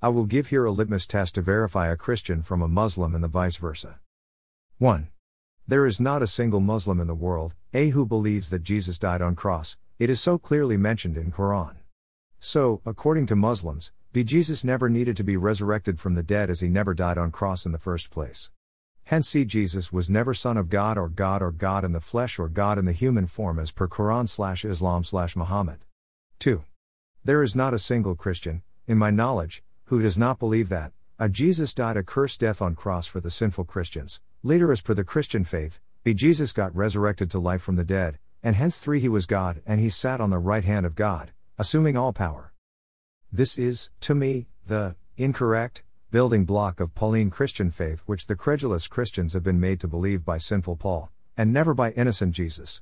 I will give here a litmus test to verify a Christian from a Muslim and the vice versa. 1. There is not a single Muslim in the world, A who believes that Jesus died on cross, it is so clearly mentioned in Quran. So, according to Muslims, B Jesus never needed to be resurrected from the dead as he never died on cross in the first place. Hence C Jesus was never son of God or God or God in the flesh or God in the human form as per Quran slash Islam slash Muhammad. 2. There is not a single Christian, in my knowledge, who does not believe that, a Jesus died a cursed death on cross for the sinful Christians, Later, as per the Christian faith, B. Jesus got resurrected to life from the dead, and hence 3 he was God and he sat on the right hand of God, assuming all power. This is, to me, the incorrect building block of Pauline Christian faith which the credulous Christians have been made to believe by sinful Paul, and never by innocent Jesus.